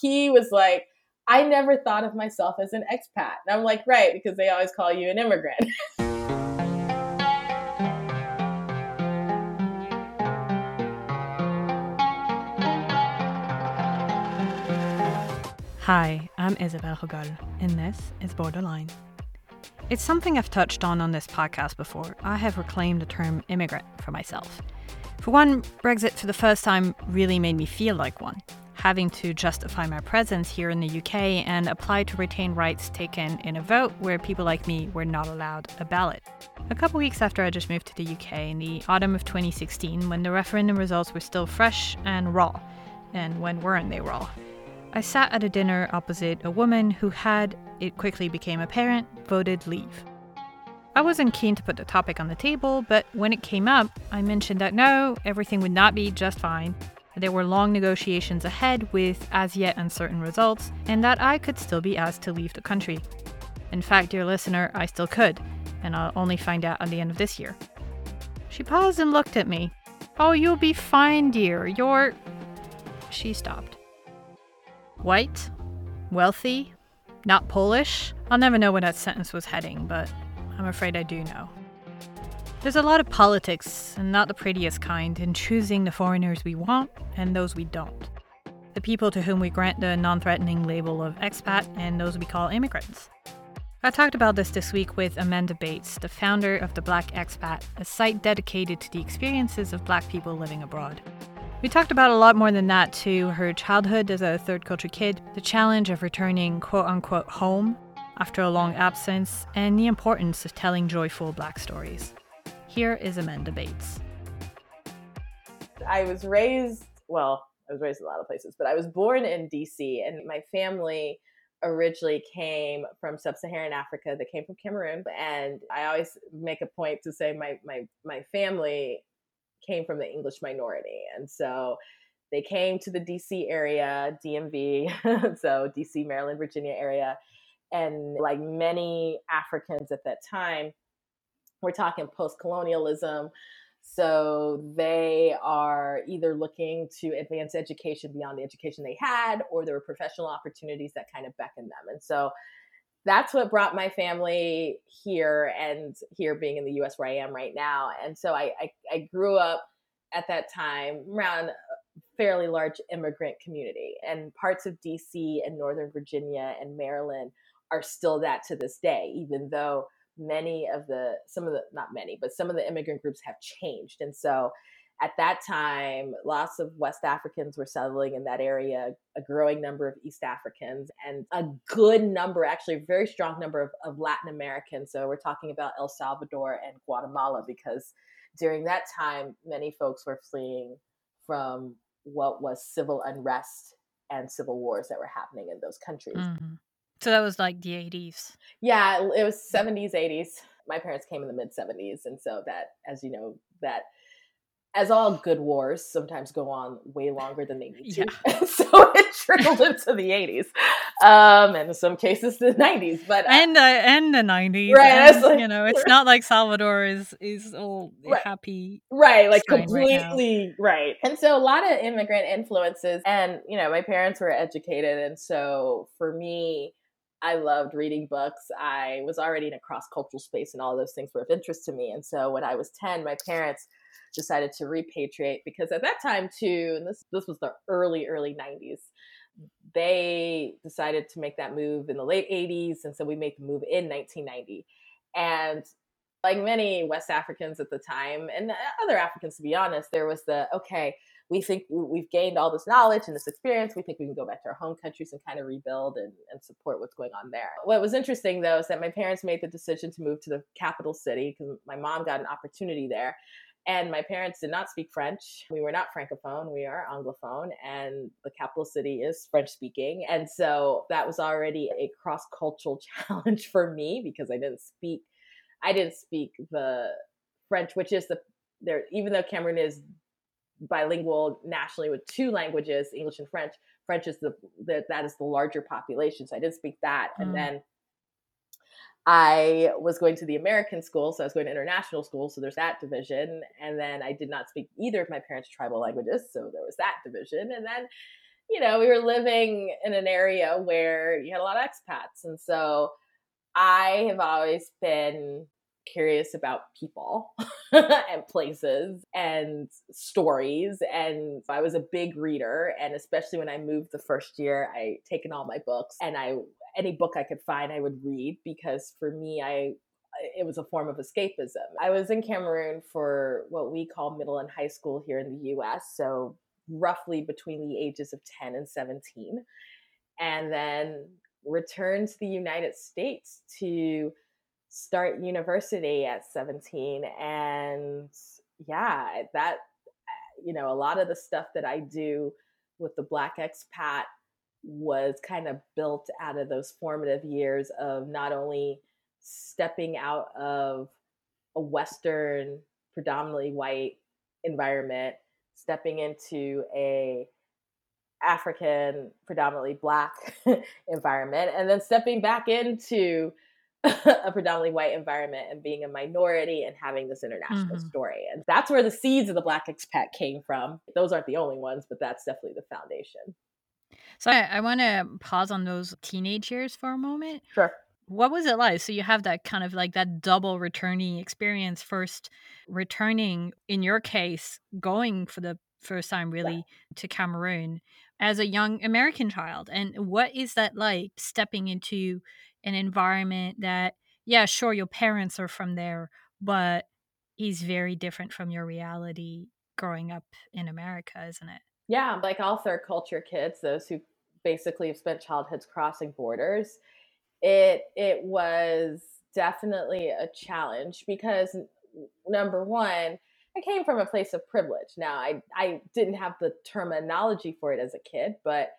he was like, I never thought of myself as an expat. And I'm like, right, because they always call you an immigrant. Hi, I'm Isabelle Roughol, and this is Borderline. It's something I've touched on on this podcast before. I have reclaimed the term immigrant for myself. For one, Brexit for the first time really made me feel like one, having to justify my presence here in the UK and apply to retain rights taken in a vote where people like me were not allowed a ballot. A couple weeks after I just moved to the UK in the autumn of 2016, when the referendum results were still fresh and raw, and when weren't they raw? I sat at a dinner opposite a woman who had, it quickly became apparent, voted leave. I wasn't keen to put the topic on the table, but when it came up, I mentioned that no, everything would not be just fine, there were long negotiations ahead with as yet uncertain results, and that I could still be asked to leave the country. In fact, dear listener, I still could, and I'll only find out at the end of this year. She paused and looked at me. Oh, you'll be fine, dear. You're. She stopped. White, wealthy, not Polish. I'll never know where that sentence was heading, but I'm afraid I do know. There's a lot of politics, and not the prettiest kind, in choosing the foreigners we want and those we don't. The people to whom we grant the non threatening label of expat and those we call immigrants. I talked about this this week with Amanda Bates, the founder of The Black Expat, a site dedicated to the experiences of black people living abroad. We talked about a lot more than that too her childhood as a third culture kid, the challenge of returning quote unquote home after a long absence, and the importance of telling joyful black stories. Here is Amanda Bates. I was raised, well, I was raised in a lot of places, but I was born in DC, and my family originally came from sub-Saharan Africa. They came from Cameroon, and I always make a point to say my my my family came from the English minority. And so they came to the DC area, DMV, so DC, Maryland, Virginia area. And like many Africans at that time, we're talking post colonialism. So they are either looking to advance education beyond the education they had, or there were professional opportunities that kind of beckoned them. And so that's what brought my family here and here being in the US where I am right now. And so I, I, I grew up at that time around a fairly large immigrant community and parts of DC and Northern Virginia and Maryland are still that to this day, even though many of the, some of the, not many, but some of the immigrant groups have changed. And so at that time, lots of West Africans were settling in that area, a growing number of East Africans, and a good number, actually, a very strong number of, of Latin Americans. So we're talking about El Salvador and Guatemala because during that time, many folks were fleeing from what was civil unrest and civil wars that were happening in those countries. Mm-hmm. So that was like the 80s. Yeah, it was 70s, 80s. My parents came in the mid 70s. And so that, as you know, that as all good wars sometimes go on way longer than they need to. Yeah. so it trickled into the 80s. Um, and in some cases the 90s. But uh, and the and the 90s. Right. And, like, you know, it's not like Salvador is is all right. happy. Right, like completely right, right. And so a lot of immigrant influences and you know, my parents were educated and so for me I loved reading books. I was already in a cross cultural space, and all those things were of interest to me. And so, when I was 10, my parents decided to repatriate because at that time too, and this this was the early early 90s, they decided to make that move in the late 80s, and so we made the move in 1990. And like many West Africans at the time, and other Africans to be honest, there was the okay, we think we've gained all this knowledge and this experience. We think we can go back to our home countries and kind of rebuild and, and support what's going on there. What was interesting though is that my parents made the decision to move to the capital city because my mom got an opportunity there. And my parents did not speak French. We were not Francophone, we are Anglophone, and the capital city is French speaking. And so that was already a cross cultural challenge for me because I didn't speak I didn't speak the French, which is the there even though Cameroon is bilingual nationally with two languages, English and French, French is the, the that is the larger population. So I didn't speak that. Mm. And then I was going to the American school, so I was going to international school, so there's that division. And then I did not speak either of my parents' tribal languages, so there was that division. And then you know, we were living in an area where you had a lot of expats. And so I have always been curious about people and places and stories. And I was a big reader. And especially when I moved the first year, I taken all my books and I any book I could find I would read because for me I it was a form of escapism. I was in Cameroon for what we call middle and high school here in the US, so roughly between the ages of 10 and 17. And then returned to the United States to start university at 17 and yeah that eh, you know a lot of the stuff that i do with the black expat was kind of built out of those formative years of not only stepping out of a western predominantly white environment stepping into a african predominantly black environment and then stepping back into a predominantly white environment and being a minority and having this international mm-hmm. story. And that's where the seeds of the Black expat came from. Those aren't the only ones, but that's definitely the foundation. So I, I want to pause on those teenage years for a moment. Sure. What was it like? So you have that kind of like that double returning experience. First, returning in your case, going for the first time really yeah. to Cameroon as a young American child. And what is that like stepping into an environment that, yeah, sure, your parents are from there, but is very different from your reality growing up in America, isn't it? Yeah, like all third culture kids, those who basically have spent childhoods crossing borders, it it was definitely a challenge because number one, I came from a place of privilege. Now, I I didn't have the terminology for it as a kid, but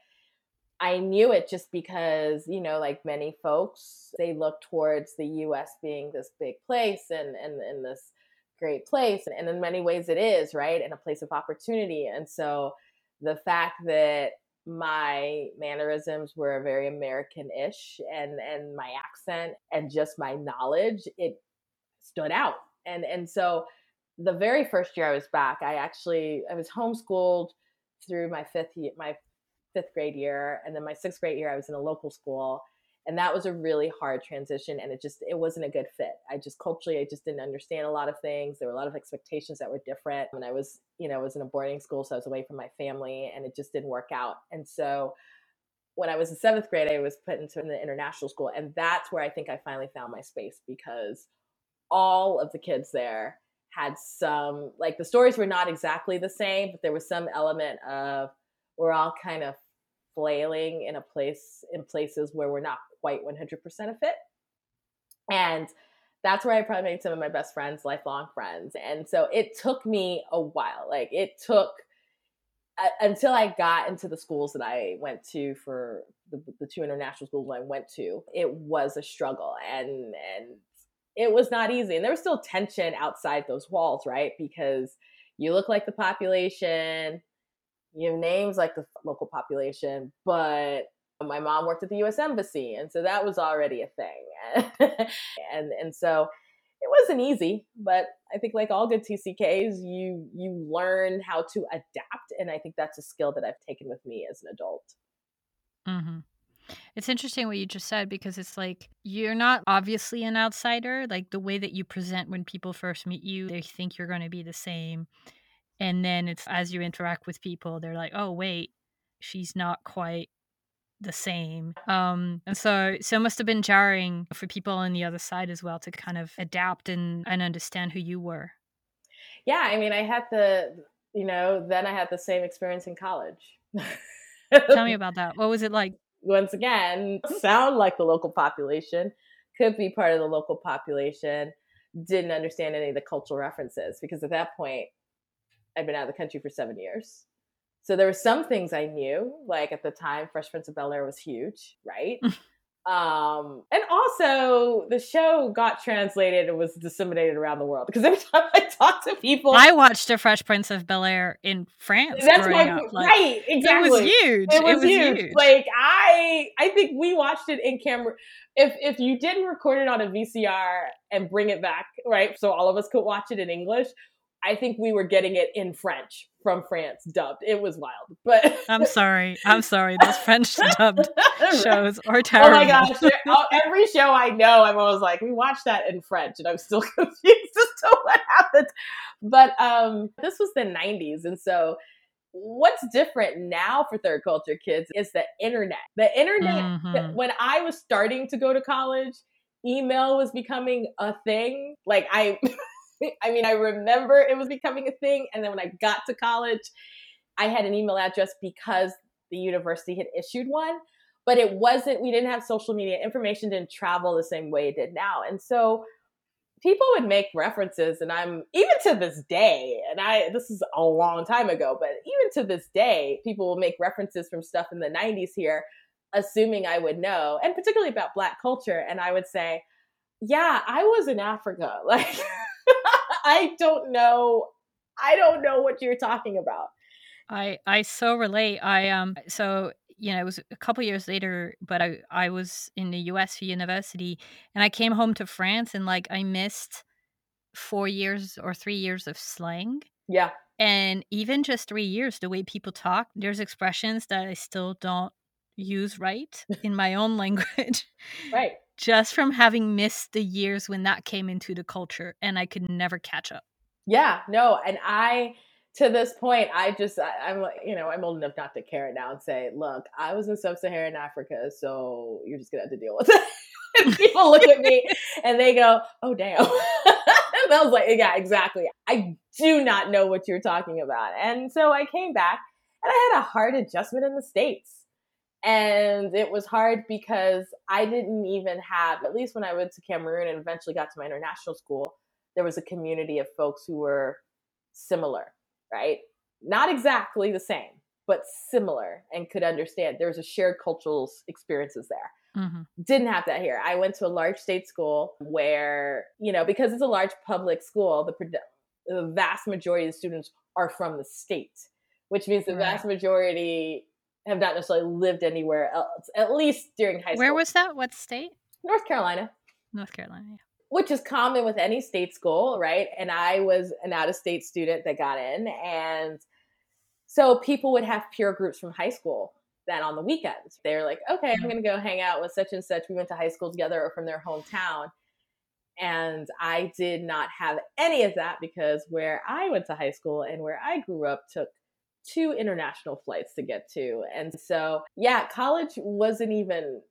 I knew it just because, you know, like many folks, they look towards the US being this big place and, and, and this great place. And, and in many ways it is, right? And a place of opportunity. And so the fact that my mannerisms were very American-ish and, and my accent and just my knowledge, it stood out. And, and so the very first year I was back, I actually, I was homeschooled through my fifth year, my fifth grade year and then my sixth grade year i was in a local school and that was a really hard transition and it just it wasn't a good fit. I just culturally i just didn't understand a lot of things. There were a lot of expectations that were different. And i was you know I was in a boarding school so i was away from my family and it just didn't work out. And so when i was in seventh grade i was put into an international school and that's where i think i finally found my space because all of the kids there had some like the stories were not exactly the same but there was some element of we're all kind of flailing in a place in places where we're not quite 100% a fit. And that's where i probably made some of my best friends lifelong friends. And so it took me a while like it took uh, until i got into the schools that i went to for the, the two international schools i went to it was a struggle. And and it was not easy. And there was still tension outside those walls right? Because you look like the population you have names like the local population, but my mom worked at the U.S. Embassy, and so that was already a thing, and and so it wasn't easy. But I think, like all good TCKs, you you learn how to adapt, and I think that's a skill that I've taken with me as an adult. Mm-hmm. It's interesting what you just said because it's like you're not obviously an outsider. Like the way that you present when people first meet you, they think you're going to be the same and then it's as you interact with people they're like oh wait she's not quite the same. Um and so so it must have been jarring for people on the other side as well to kind of adapt and and understand who you were. Yeah i mean i had the you know then i had the same experience in college. Tell me about that. What was it like? Once again sound like the local population. Could be part of the local population. Didn't understand any of the cultural references because at that point I'd been out of the country for seven years. So there were some things I knew, like at the time, Fresh Prince of Bel Air was huge, right? um, and also the show got translated and was disseminated around the world because every time I talk to people, I watched a Fresh Prince of Bel Air in France. That's my like, right, exactly. It was huge. It was, it was huge. huge. Like I, I think we watched it in camera. If if you didn't record it on a VCR and bring it back, right, so all of us could watch it in English, I think we were getting it in French from France dubbed. It was wild. But I'm sorry. I'm sorry. Those French dubbed shows are terrible. Oh my gosh. Every show I know, I'm always like, we watched that in French and I'm still confused as to what happened. But um this was the 90s. And so what's different now for third culture kids is the internet. The internet, mm-hmm. when I was starting to go to college, email was becoming a thing. Like I I mean, I remember it was becoming a thing. And then when I got to college, I had an email address because the university had issued one. But it wasn't, we didn't have social media. Information didn't travel the same way it did now. And so people would make references, and I'm even to this day, and I, this is a long time ago, but even to this day, people will make references from stuff in the 90s here, assuming I would know, and particularly about Black culture. And I would say, yeah, I was in Africa. Like, I don't know. I don't know what you're talking about. I I so relate. I um so you know it was a couple years later, but I I was in the U.S. for university, and I came home to France, and like I missed four years or three years of slang. Yeah. And even just three years, the way people talk, there's expressions that I still don't use right in my own language. Right just from having missed the years when that came into the culture and I could never catch up. Yeah, no, and I to this point, I just I, am you know I'm old enough not to care now and say, look, I was in sub-Saharan Africa, so you're just gonna have to deal with it. people look at me and they go, oh damn. and I was like, yeah, exactly. I do not know what you're talking about, and so I came back and I had a hard adjustment in the states and it was hard because I didn't even have, at least when I went to Cameroon and eventually got to my international school, there was a community of folks who were similar, right? Not exactly the same, but similar and could understand. There was a shared cultural experiences there. Mm-hmm. Didn't have that here. I went to a large state school where, you know, because it's a large public school, the, the vast majority of the students are from the state, which means the vast majority have not necessarily lived anywhere else, at least during high school. Where was that? What state? North Carolina. North Carolina, yeah. Which is common with any state school, right? And I was an out of state student that got in. And so people would have peer groups from high school then on the weekends. They're like, okay, I'm mm-hmm. going to go hang out with such and such. We went to high school together or from their hometown. And I did not have any of that because where I went to high school and where I grew up took two international flights to get to. And so, yeah, college wasn't even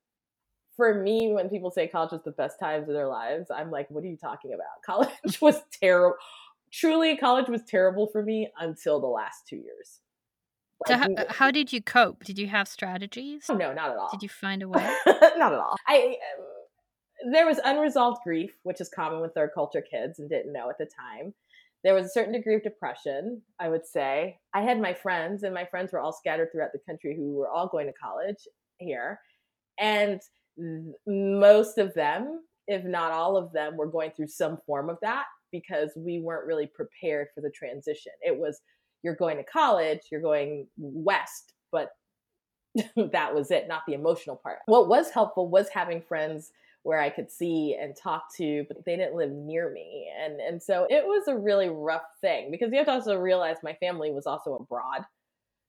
for me when people say college was the best times of their lives. I'm like, what are you talking about? College was terrible. Truly, college was terrible for me until the last two years. Like, so how, how, did you cope? Did you have strategies? Oh, no, not at all. Did you find a way? not at all. I um, there was unresolved grief, which is common with third culture kids and didn't know at the time there was a certain degree of depression, I would say. I had my friends, and my friends were all scattered throughout the country who were all going to college here. And most of them, if not all of them, were going through some form of that because we weren't really prepared for the transition. It was you're going to college, you're going west, but that was it, not the emotional part. What was helpful was having friends where I could see and talk to, but they didn't live near me. And and so it was a really rough thing because you have to also realize my family was also abroad.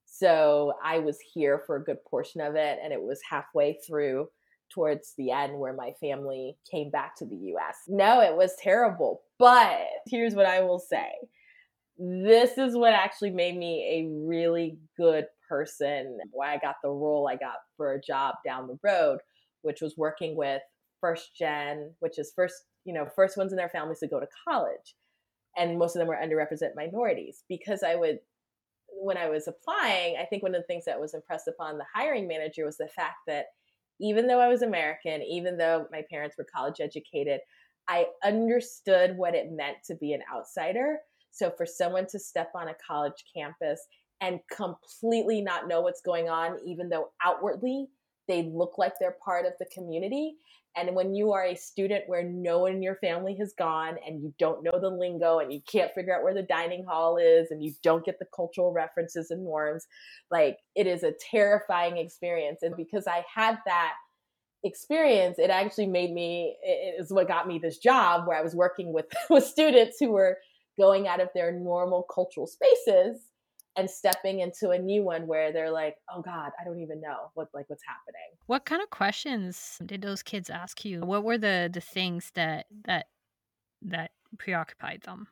So I was here for a good portion of it and it was halfway through towards the end where my family came back to the US. No, it was terrible. But here's what I will say. This is what actually made me a really good person. Why I got the role I got for a job down the road, which was working with first gen, which is first, you know, first ones in their families to go to college. And most of them were underrepresented minorities because I would, when I was applying, I think one of the things that was impressed upon the hiring manager was the fact that even though I was American, even though my parents were college educated, I understood what it meant to be an outsider. So for someone to step on a college campus and completely not know what's going on, even though outwardly they look like they're part of the community, and when you are a student where no one in your family has gone and you don't know the lingo and you can't figure out where the dining hall is and you don't get the cultural references and norms, like it is a terrifying experience. And because I had that experience, it actually made me, it is what got me this job where I was working with, with students who were going out of their normal cultural spaces and stepping into a new one where they're like, "Oh God, I don't even know what like what's happening." What kind of questions did those kids ask you? What were the the things that that that preoccupied them?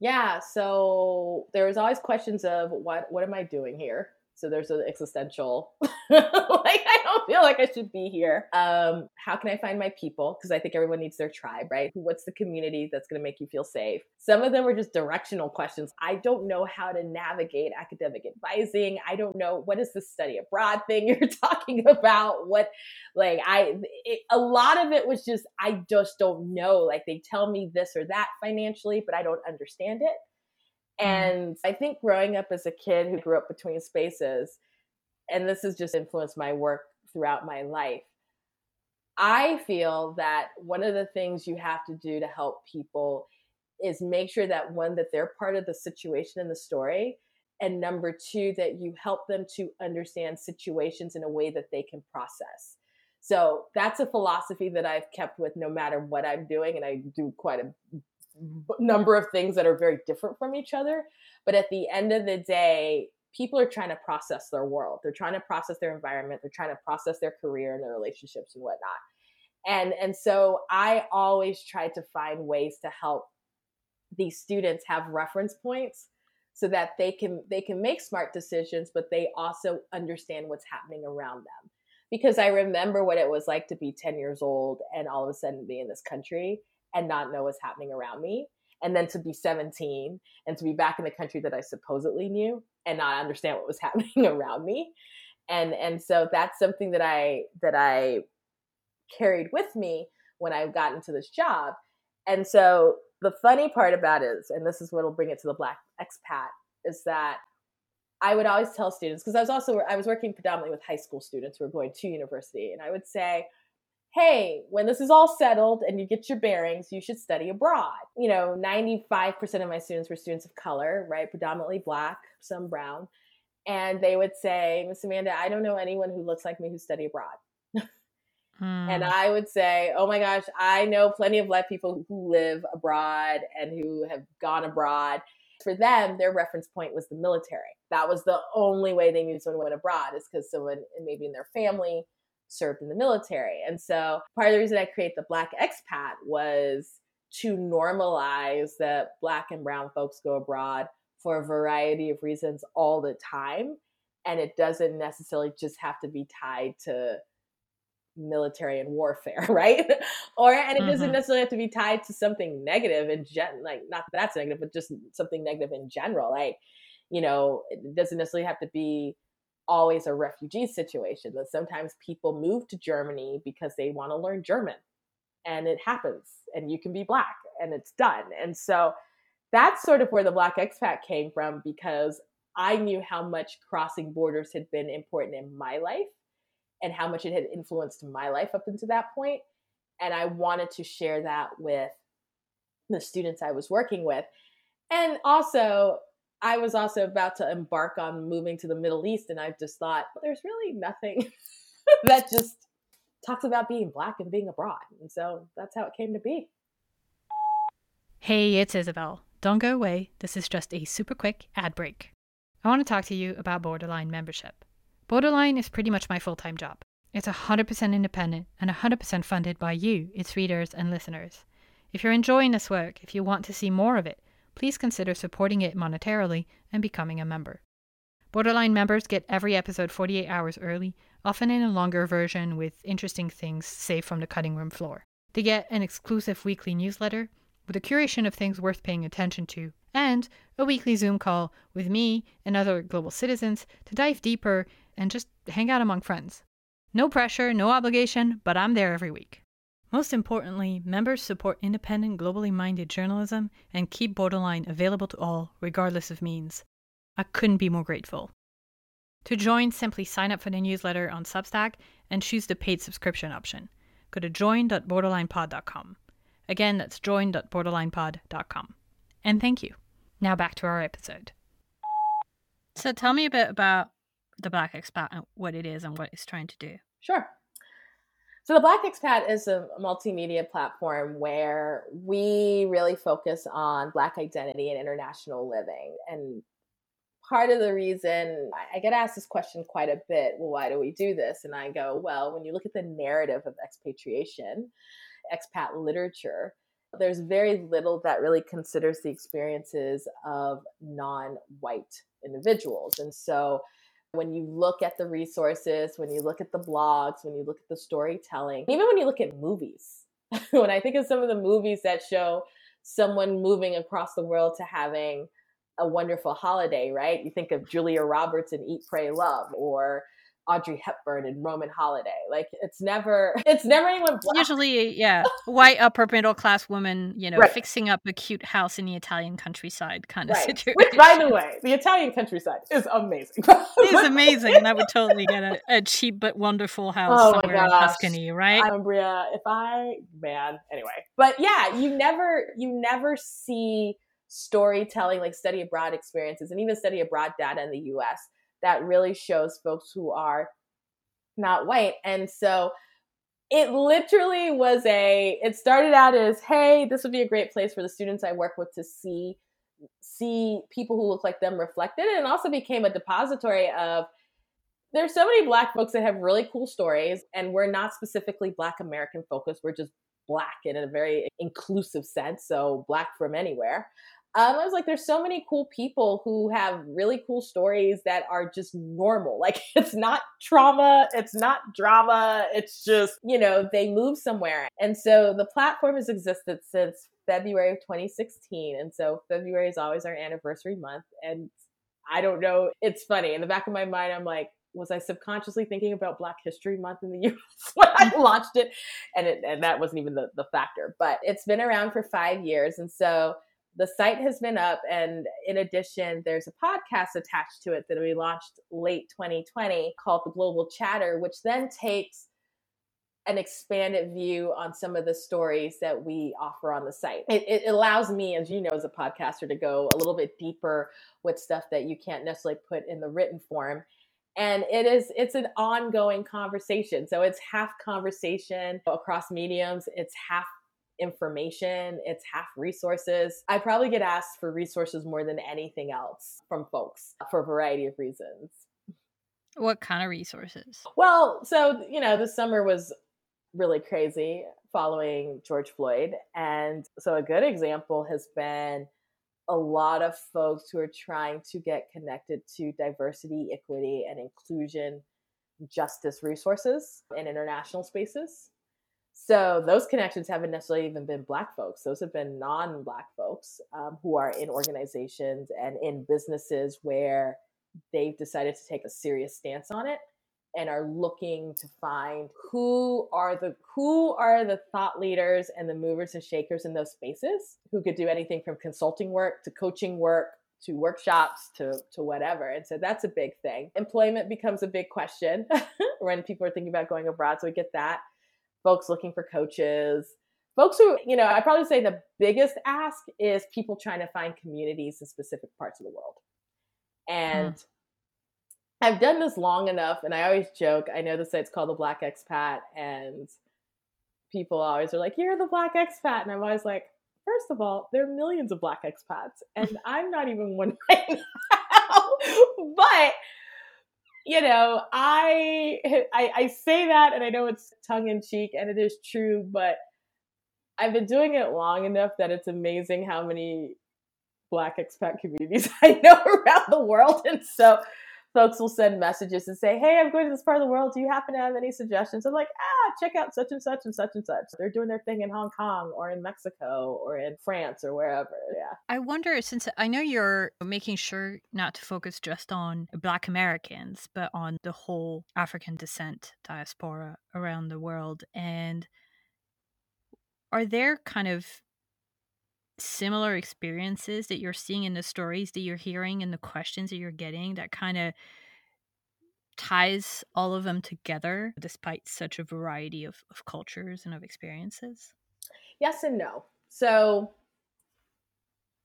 Yeah, so there was always questions of what what am I doing here? So there's an existential, like I don't feel like I should be here. Um, how can I find my people? Because I think everyone needs their tribe, right? What's the community that's going to make you feel safe? Some of them were just directional questions. I don't know how to navigate academic advising. I don't know what is the study abroad thing you're talking about. What, like, I, it, a lot of it was just, I just don't know. Like, they tell me this or that financially, but I don't understand it. Mm. And I think growing up as a kid who grew up between spaces, and this has just influenced my work throughout my life, I feel that one of the things you have to do to help people is make sure that one, that they're part of the situation in the story. And number two, that you help them to understand situations in a way that they can process. So that's a philosophy that I've kept with no matter what I'm doing. And I do quite a number of things that are very different from each other. But at the end of the day, people are trying to process their world. They're trying to process their environment. They're trying to process their career and their relationships and whatnot. And and so I always try to find ways to help these students have reference points so that they can they can make smart decisions, but they also understand what's happening around them. Because I remember what it was like to be 10 years old and all of a sudden be in this country and not know what's happening around me and then to be 17 and to be back in the country that I supposedly knew and not understand what was happening around me. And and so that's something that I that I carried with me when I got into this job. And so the funny part about is, and this is what will bring it to the black expat, is that I would always tell students because I was also I was working predominantly with high school students who were going to university, and I would say, hey, when this is all settled and you get your bearings, you should study abroad. You know, 95% of my students were students of color, right? Predominantly black, some brown. And they would say, Miss Amanda, I don't know anyone who looks like me who study abroad. hmm. And I would say, oh my gosh, I know plenty of black people who live abroad and who have gone abroad. For them, their reference point was the military. That was the only way they knew someone went abroad is because someone maybe in their family served in the military. And so part of the reason I create the Black Expat was to normalize that Black and Brown folks go abroad for a variety of reasons all the time. And it doesn't necessarily just have to be tied to military and warfare, right? or and it mm-hmm. doesn't necessarily have to be tied to something negative in gen like not that that's negative, but just something negative in general. Like, you know, it doesn't necessarily have to be always a refugee situation that sometimes people move to Germany because they want to learn German and it happens and you can be black and it's done. And so that's sort of where the black expat came from because I knew how much crossing borders had been important in my life and how much it had influenced my life up until that point and I wanted to share that with the students I was working with. And also I was also about to embark on moving to the Middle East, and I just thought, well, there's really nothing that just talks about being black and being abroad. And so that's how it came to be. Hey, it's Isabelle. Don't go away. This is just a super quick ad break. I want to talk to you about Borderline membership. Borderline is pretty much my full time job. It's 100% independent and 100% funded by you, its readers and listeners. If you're enjoying this work, if you want to see more of it, please consider supporting it monetarily and becoming a member. Borderline members get every episode 48 hours early, often in a longer version with interesting things saved from the cutting room floor. They get an exclusive weekly newsletter with a curation of things worth paying attention to, and a weekly Zoom call with me and other global citizens to dive deeper and just hang out among friends. No pressure, no obligation, but I'm there every week. Most importantly, members support independent, globally minded journalism and keep Borderline available to all, regardless of means. I couldn't be more grateful. To join, simply sign up for the newsletter on Substack and choose the paid subscription option. Go to join.borderlinepod.com. Again, that's join.borderlinepod.com. And thank you. Now back to our episode. So tell me a bit about the Black Expat and what it is and what it's trying to do. Sure. So the Black Expat is a multimedia platform where we really focus on Black identity and international living. And part of the reason I get asked this question quite a bit well, why do we do this? And I go, well, when you look at the narrative of expatriation, expat literature, there's very little that really considers the experiences of non white individuals. And so when you look at the resources, when you look at the blogs, when you look at the storytelling, even when you look at movies, when I think of some of the movies that show someone moving across the world to having a wonderful holiday, right? You think of Julia Roberts in Eat, Pray, Love, or Audrey Hepburn and Roman Holiday. Like it's never it's never anyone black. Usually, yeah, white upper middle class woman, you know, right. fixing up a cute house in the Italian countryside kind of right. situation. Which, by the way, the Italian countryside is amazing. it is amazing, and I would totally get a, a cheap but wonderful house oh somewhere in Tuscany, right? Umbria. If I man, anyway, but yeah, you never you never see storytelling like study abroad experiences and even study abroad data in the U.S that really shows folks who are not white. And so it literally was a it started out as hey this would be a great place for the students i work with to see see people who look like them reflected. And also became a depository of there's so many black folks that have really cool stories and we're not specifically black american focused. We're just black in a very inclusive sense. So black from anywhere um, I was like, there's so many cool people who have really cool stories that are just normal. Like, it's not trauma, it's not drama, it's just, you know, they move somewhere. And so the platform has existed since February of 2016. And so February is always our anniversary month. And I don't know, it's funny. In the back of my mind, I'm like, was I subconsciously thinking about Black History Month in the US when I launched it? And it, and that wasn't even the, the factor. But it's been around for five years. And so the site has been up and in addition there's a podcast attached to it that we launched late 2020 called the global chatter which then takes an expanded view on some of the stories that we offer on the site. It, it allows me as you know as a podcaster to go a little bit deeper with stuff that you can't necessarily put in the written form. And it is it's an ongoing conversation. So it's half conversation across mediums. It's half information, it's half resources. I probably get asked for resources more than anything else from folks for a variety of reasons. What kind of resources? Well, so, you know, the summer was really crazy following George Floyd. And so a good example has been a lot of folks who are trying to get connected to diversity, equity, and inclusion justice resources in international spaces. So those connections haven't necessarily even been Black folks. Those have been non-Black folks um, who are in organizations and in businesses where they've decided to take a serious stance on it and are looking to find who are the who are the thought leaders and the movers and shakers in those spaces who could do anything from consulting work to coaching work to workshops to to whatever. And so that's a big thing. Employment becomes a big question when people are thinking about going abroad. So we get that folks looking for coaches, folks who, you know, I probably say the biggest ask is people trying to find communities in specific parts of the world. And mm. I've done this long enough, and I always joke. I know the site's called the Black Expat, and people always are like, "You're the Black Expat," and I'm always like, first of all, there are millions of Black expats, and I'm not even one right now. but you know, I, I I say that, and I know it's tongue in cheek, and it is true, but I've been doing it long enough that it's amazing how many Black expat communities I know around the world, and so folks will send messages and say, Hey, I'm going to this part of the world. Do you happen to have any suggestions? I'm like, ah, check out such and such and such and such. They're doing their thing in Hong Kong or in Mexico or in France or wherever. Yeah. I wonder, since I know you're making sure not to focus just on Black Americans, but on the whole African descent diaspora around the world. And are there kind of similar experiences that you're seeing in the stories that you're hearing and the questions that you're getting that kind of ties all of them together despite such a variety of, of cultures and of experiences? Yes and no. So,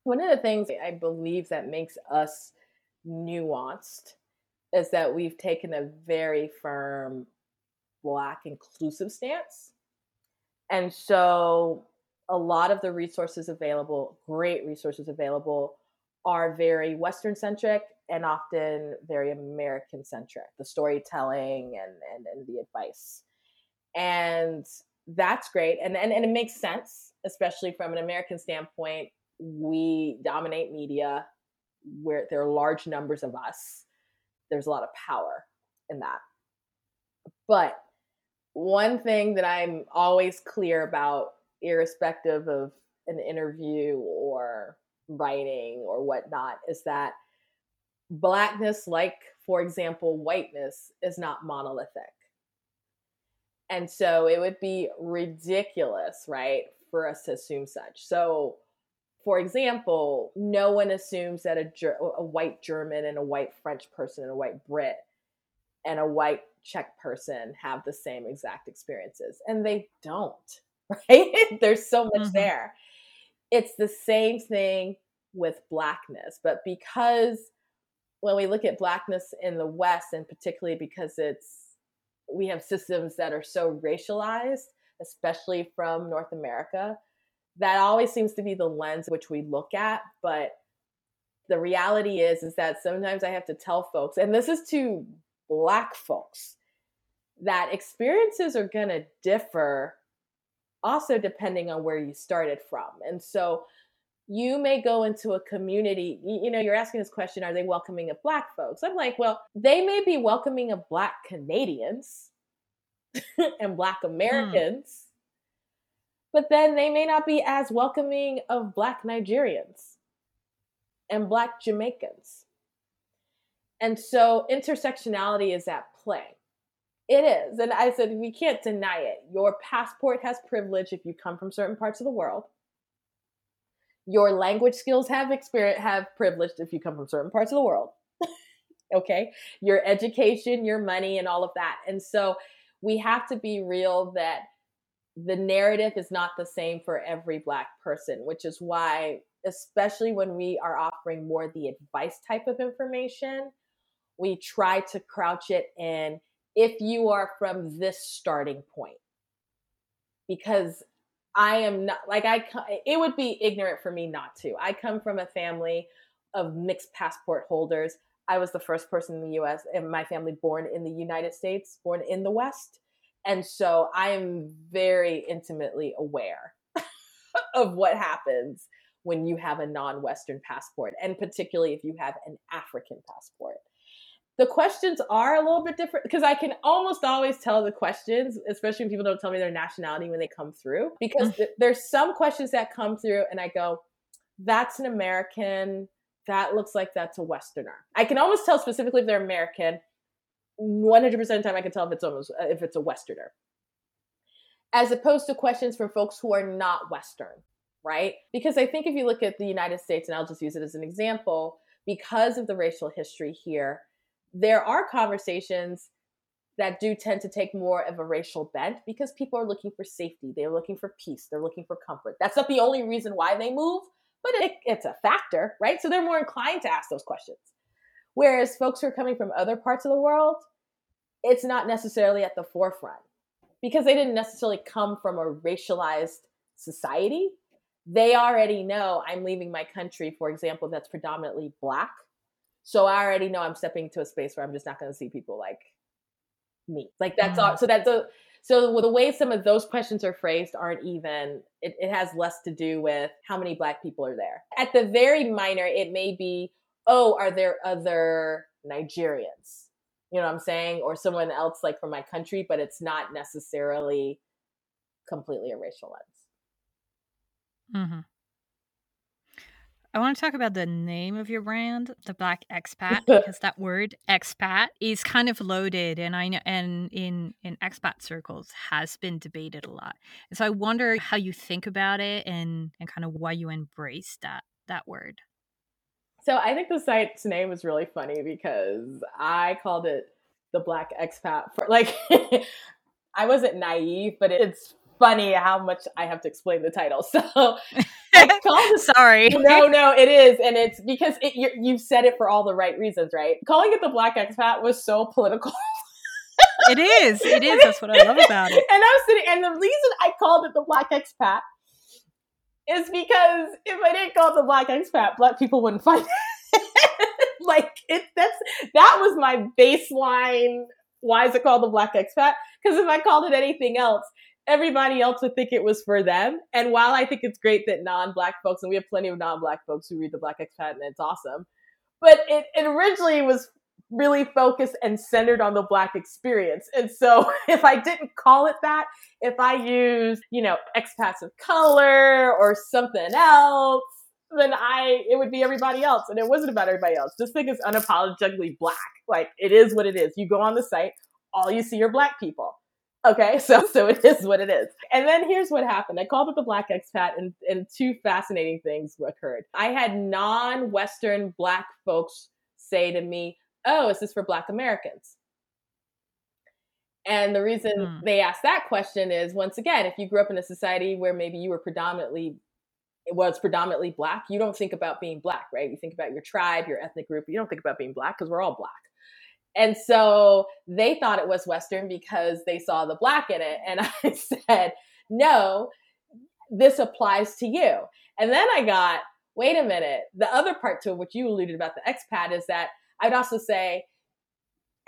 one of the things I believe that makes us nuanced is that we've taken a very firm black inclusive stance. And so a lot of the resources available, great resources available, are very Western centric and often very American centric, the storytelling and, and, and the advice. And that's great. And, and, and it makes sense, especially from an American standpoint. We dominate media where there are large numbers of us. There's a lot of power in that. But one thing that I'm always clear about, irrespective of an interview or writing or whatnot, is that blackness, like, for example, whiteness, is not monolithic. And so it would be ridiculous, right, for us to assume such. So, for example, no one assumes that a, a white German and a white French person and a white Brit and a white Czech person have the same exact experiences. And they don't, right? There's so much mm-hmm. there. It's the same thing with blackness. But because when we look at blackness in the West, and particularly because it's we have systems that are so racialized, especially from North America, that always seems to be the lens which we look at. But the reality is, is that sometimes I have to tell folks, and this is to black folks, that experiences are going to differ also depending on where you started from. And so you may go into a community, you know, you're asking this question, are they welcoming of black folks? I'm like, well, they may be welcoming of black Canadians and black hmm. Americans, but then they may not be as welcoming of black Nigerians and black Jamaicans. And so intersectionality is at play. It is. And I said, we can't deny it. Your passport has privilege if you come from certain parts of the world your language skills have experience have privilege if you come from certain parts of the world. okay? Your education, your money and all of that. And so we have to be real that the narrative is not the same for every black person, which is why especially when we are offering more the advice type of information, we try to crouch it in if you are from this starting point. Because I am not like I it would be ignorant for me not to. I come from a family of mixed passport holders. I was the first person in the US and my family born in the United States, born in the West. And so I am very intimately aware of what happens when you have a non-Western passport, and particularly if you have an African passport the questions are a little bit different because I can almost always tell the questions, especially when people don't tell me their nationality when they come through. Because th- there's some questions that come through, and I go, "That's an American. That looks like that's a Westerner." I can almost tell specifically if they're American. 100% of the time, I can tell if it's almost uh, if it's a Westerner, as opposed to questions from folks who are not Western, right? Because I think if you look at the United States, and I'll just use it as an example, because of the racial history here there are conversations that do tend to take more of a racial bent because people are looking for safety. They're looking for peace. They're looking for comfort. That's not the only reason why they move, but it, it's a factor, right? So they're more inclined to ask those questions. Whereas folks who are coming from other parts of the world, it's not necessarily at the forefront because they didn't necessarily come from a racialized society. They already know I'm leaving my country, for example, that's predominantly black so I already know I'm stepping into a space where I'm just not going to see people like me. Like that's mm-hmm. all. So that's a, so the way some of those questions are phrased aren't even. It, it has less to do with how many black people are there. At the very minor, it may be, oh, are there other Nigerians? You know what I'm saying, or someone else like from my country, but it's not necessarily completely a racial lens. Mm-hmm. I want to talk about the name of your brand, the Black Expat, because that word expat is kind of loaded, and I know, and in in expat circles has been debated a lot. And so I wonder how you think about it, and and kind of why you embrace that that word. So I think the site's name was really funny because I called it the Black Expat for like I wasn't naive, but it's funny how much I have to explain the title. So Sorry. No, no, it is, and it's because it, you, you said it for all the right reasons, right? Calling it the Black Expat was so political. it is. It is. That's what I love about it. And I'm sitting, and the reason I called it the Black Expat is because if I didn't call it the Black Expat, Black people wouldn't find it. like it, that's that was my baseline. Why is it called the Black Expat? Because if I called it anything else, everybody else would think it was for them. And while I think it's great that non-black folks, and we have plenty of non-black folks who read the Black Expat, and it's awesome, but it, it originally was really focused and centered on the black experience. And so if I didn't call it that, if I used, you know, expats of color or something else, then I it would be everybody else. And it wasn't about everybody else. This thing is unapologetically black. Like it is what it is. You go on the site, all you see are black people. Okay, so so it is what it is. And then here's what happened. I called it the Black Expat, and, and two fascinating things occurred. I had non-Western Black folks say to me, "Oh, is this for Black Americans?" And the reason hmm. they asked that question is, once again, if you grew up in a society where maybe you were predominantly it was predominantly black, you don't think about being black, right? You think about your tribe, your ethnic group. You don't think about being black because we're all black. And so they thought it was Western because they saw the black in it. And I said, no, this applies to you. And then I got, wait a minute, the other part to what you alluded about the expat is that I'd also say,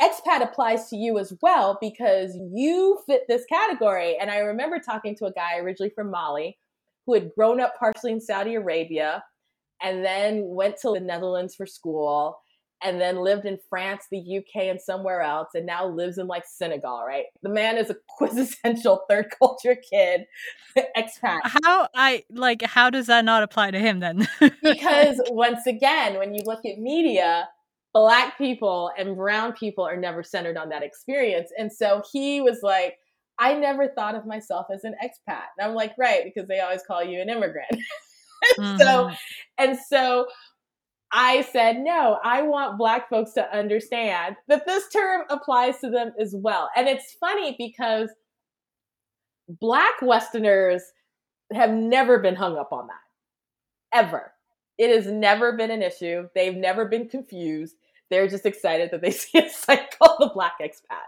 expat applies to you as well because you fit this category. And I remember talking to a guy originally from Mali who had grown up partially in Saudi Arabia and then went to the Netherlands for school and then lived in France, the UK, and somewhere else, and now lives in like Senegal, right? The man is a quintessential third culture kid, expat. How I like how does that not apply to him then? because once again, when you look at media, black people and brown people are never centered on that experience. And so he was like, I never thought of myself as an expat. And I'm like, right, because they always call you an immigrant. mm-hmm. So, and so I said, no, I want Black folks to understand that this term applies to them as well. And it's funny because Black Westerners have never been hung up on that, ever. It has never been an issue. They've never been confused. They're just excited that they see a site called the Black Expat.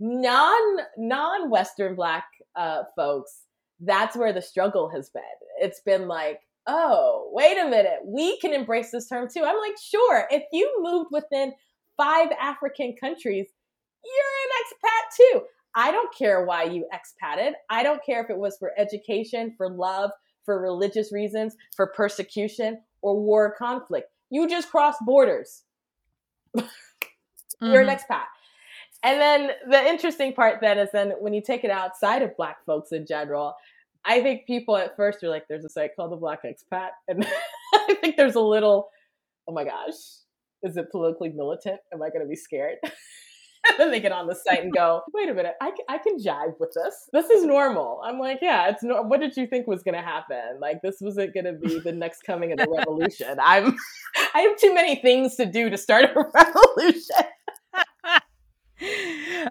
Non non Western Black uh, folks, that's where the struggle has been. It's been like, oh, wait a minute, we can embrace this term too. I'm like, sure, if you moved within five African countries, you're an expat too. I don't care why you expatted. I don't care if it was for education, for love, for religious reasons, for persecution, or war conflict. You just crossed borders. mm-hmm. You're an mm-hmm. expat. And then the interesting part then is then when you take it outside of black folks in general, I think people at first are like, there's a site called the Black Expat. And I think there's a little, oh my gosh, is it politically militant? Am I going to be scared? and then they get on the site and go, wait a minute, I, I can jive with this. This is normal. I'm like, yeah, it's no. What did you think was going to happen? Like, this wasn't going to be the next coming of the revolution. I'm, I have too many things to do to start a revolution.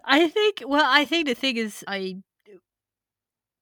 I think, well, I think the thing is, I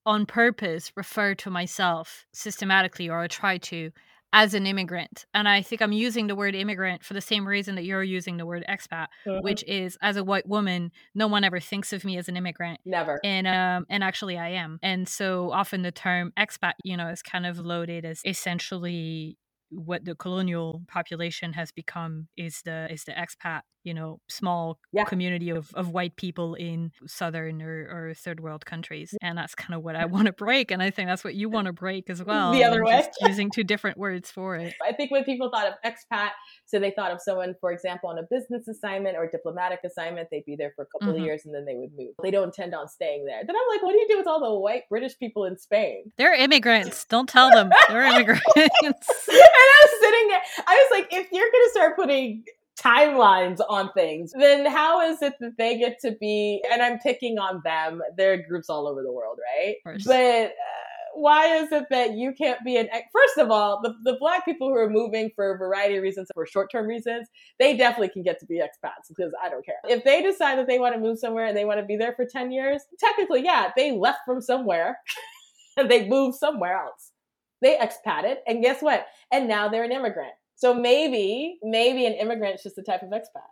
on purpose refer to myself systematically, or I try to, as an immigrant. And I think I'm using the word immigrant for the same reason that you're using the word expat, mm-hmm. which is as a white woman, no one ever thinks of me as an immigrant. Never. And um and actually I am. And so often the term expat, you know, is kind of loaded as essentially what the colonial population has become is the is the expat you know small yeah. community of, of white people in southern or, or third world countries and that's kind of what i want to break and i think that's what you want to break as well the other way. using two different words for it. I think when people thought of expat so they thought of someone for example on a business assignment or diplomatic assignment they'd be there for a couple mm-hmm. of years and then they would move. They don't intend on staying there. Then i'm like what do you do with all the white british people in spain? They're immigrants. Don't tell them. They're immigrants. And i was sitting there i was like if you're gonna start putting timelines on things, then how is it that they get to be, and I'm picking on them, there are groups all over the world, right? But uh, why is it that you can't be an, first of all, the, the black people who are moving for a variety of reasons, for short term reasons, they definitely can get to be expats because I don't care. If they decide that they want to move somewhere and they want to be there for 10 years, technically, yeah, they left from somewhere and they moved somewhere else. They expatted, and guess what? And now they're an immigrant. So maybe, maybe an immigrant is just a type of expat.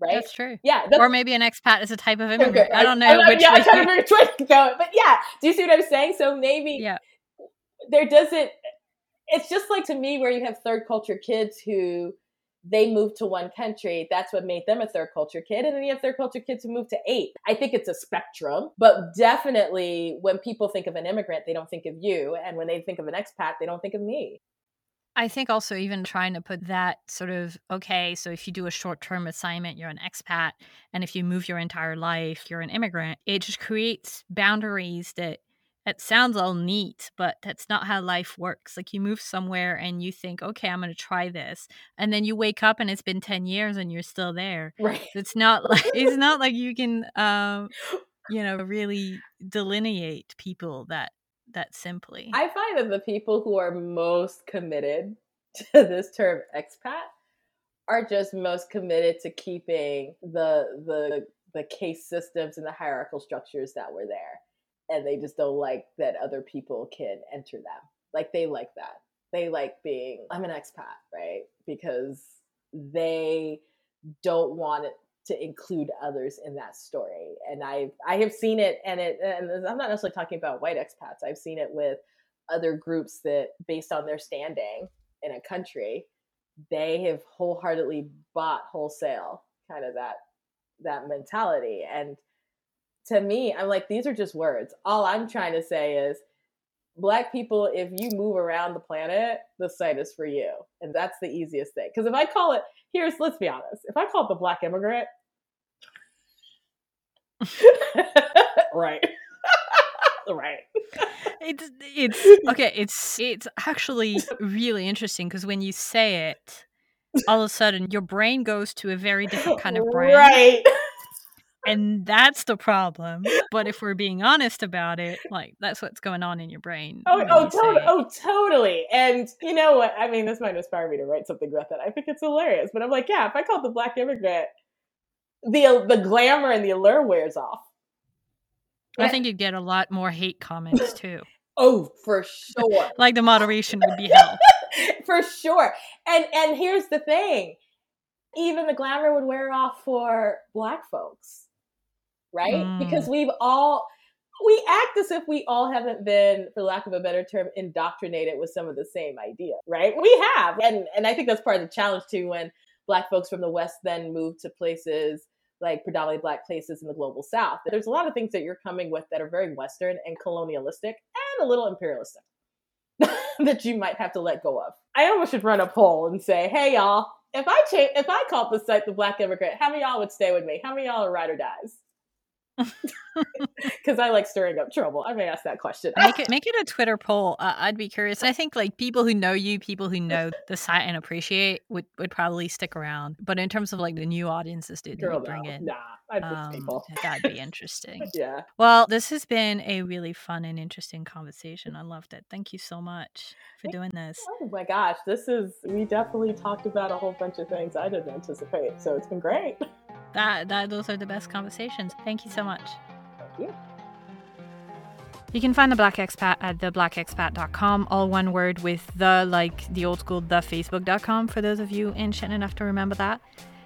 right? That's true. Yeah. or maybe an expat is a type of immigrant. I don't know I, which yeah, way. I don't know which way to go. But yeah, do you see what I'm saying? So maybe Yeah. there doesn't. It's just like to me where you have third culture kids who they moved to one country. That's what made them a third culture kid. And then you have third culture kids who moved to eight. I think it's a spectrum, but definitely when people think of an immigrant, they don't think of you. And when they think of an expat, they don't think of me. I think also even trying to put that sort of okay, so if you do a short term assignment, you're an expat, and if you move your entire life, you're an immigrant, it just creates boundaries that it sounds all neat, but that's not how life works. Like you move somewhere and you think, okay, I'm going to try this, and then you wake up and it's been ten years and you're still there. Right. It's not like it's not like you can, um, you know, really delineate people that that simply. I find that the people who are most committed to this term expat are just most committed to keeping the the the case systems and the hierarchical structures that were there. And they just don't like that other people can enter them. Like they like that. They like being I'm an expat, right? Because they don't want it to include others in that story. And I I have seen it and it and I'm not necessarily talking about white expats. I've seen it with other groups that based on their standing in a country, they have wholeheartedly bought wholesale kind of that that mentality. And to me, I'm like, these are just words. All I'm trying to say is black people, if you move around the planet, the site is for you. And that's the easiest thing. Because if I call it, here's, let's be honest, if I call it the black immigrant, right. right. It's it's okay. It's it's actually really interesting because when you say it, all of a sudden your brain goes to a very different kind of brain, Right. and that's the problem. But if we're being honest about it, like that's what's going on in your brain. Oh, oh, totally, oh, totally. And you know what? I mean, this might inspire me to write something about that. I think it's hilarious. But I'm like, yeah, if I call it the black immigrant, the the glamour and the allure wears off. I think you'd get a lot more hate comments too. Oh, for sure. Like the moderation would be hell. for sure. And and here's the thing. Even the glamour would wear off for black folks. Right? Mm. Because we've all we act as if we all haven't been, for lack of a better term, indoctrinated with some of the same idea, right? We have. And and I think that's part of the challenge too when black folks from the West then move to places like predominantly black places in the global south. There's a lot of things that you're coming with that are very Western and colonialistic and a little imperialistic that you might have to let go of. I almost should run a poll and say, hey y'all, if I change if I called the site the black immigrant, how many y'all would stay with me? How many y'all are ride or dies? Because I like stirring up trouble. I may ask that question. make it make it a Twitter poll. Uh, I'd be curious. I think like people who know you, people who know the site and appreciate would would probably stick around. But in terms of like the new audiences that you Girl, bring no. in, Nah, I push um, people. that'd be interesting. Yeah. Well, this has been a really fun and interesting conversation. I loved it. Thank you so much for doing this. Oh my gosh, this is we definitely talked about a whole bunch of things I didn't anticipate. So it's been great. That that those are the best conversations. Thank you so much. Thank you. You can find the Black Expat at theblackexpat.com, all one word with the, like the old school, the thefacebook.com for those of you ancient enough to remember that.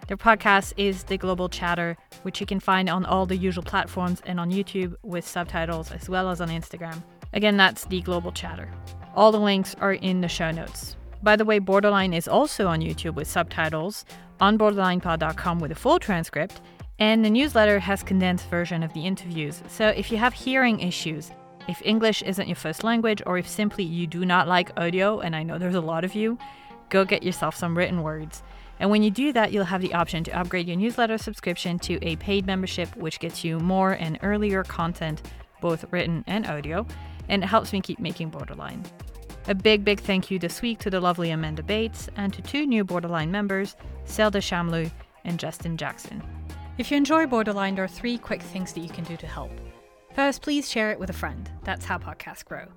Their podcast is The Global Chatter, which you can find on all the usual platforms and on YouTube with subtitles as well as on Instagram. Again, that's The Global Chatter. All the links are in the show notes. By the way, Borderline is also on YouTube with subtitles, on borderlinepod.com with a full transcript, and the newsletter has condensed version of the interviews. So if you have hearing issues, if English isn't your first language, or if simply you do not like audio, and I know there's a lot of you, go get yourself some written words. And when you do that, you'll have the option to upgrade your newsletter subscription to a paid membership, which gets you more and earlier content, both written and audio, and it helps me keep making Borderline. A big, big thank you this week to the lovely Amanda Bates and to two new Borderline members, Selda Shamlu and Justin Jackson. If you enjoy Borderline, there are three quick things that you can do to help. First, please share it with a friend. That's how podcasts grow.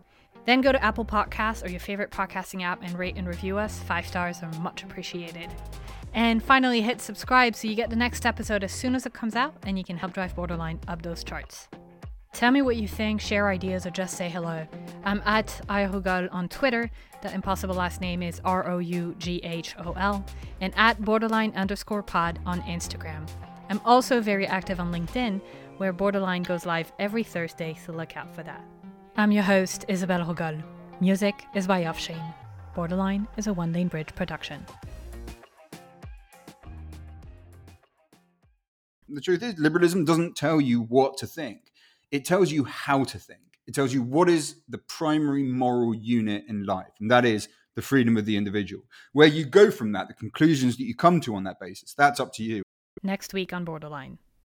Then go to Apple Podcasts or your favorite podcasting app and rate and review us. Five stars are much appreciated. And finally, hit subscribe so you get the next episode as soon as it comes out and you can help drive Borderline up those charts. Tell me what you think, share ideas, or just say hello. I'm at iroughol on Twitter. The impossible last name is R O U G H O L. And at borderline underscore pod on Instagram. I'm also very active on LinkedIn, where Borderline goes live every Thursday, so look out for that. I'm your host, Isabelle Roughol. Music is by Offshane. Borderline is a One Lane Bridge production. The truth is, liberalism doesn't tell you what to think it tells you how to think. It tells you what is the primary moral unit in life, and that is the freedom of the individual. Where you go from that, the conclusions that you come to on that basis, that's up to you. Next week on Borderline.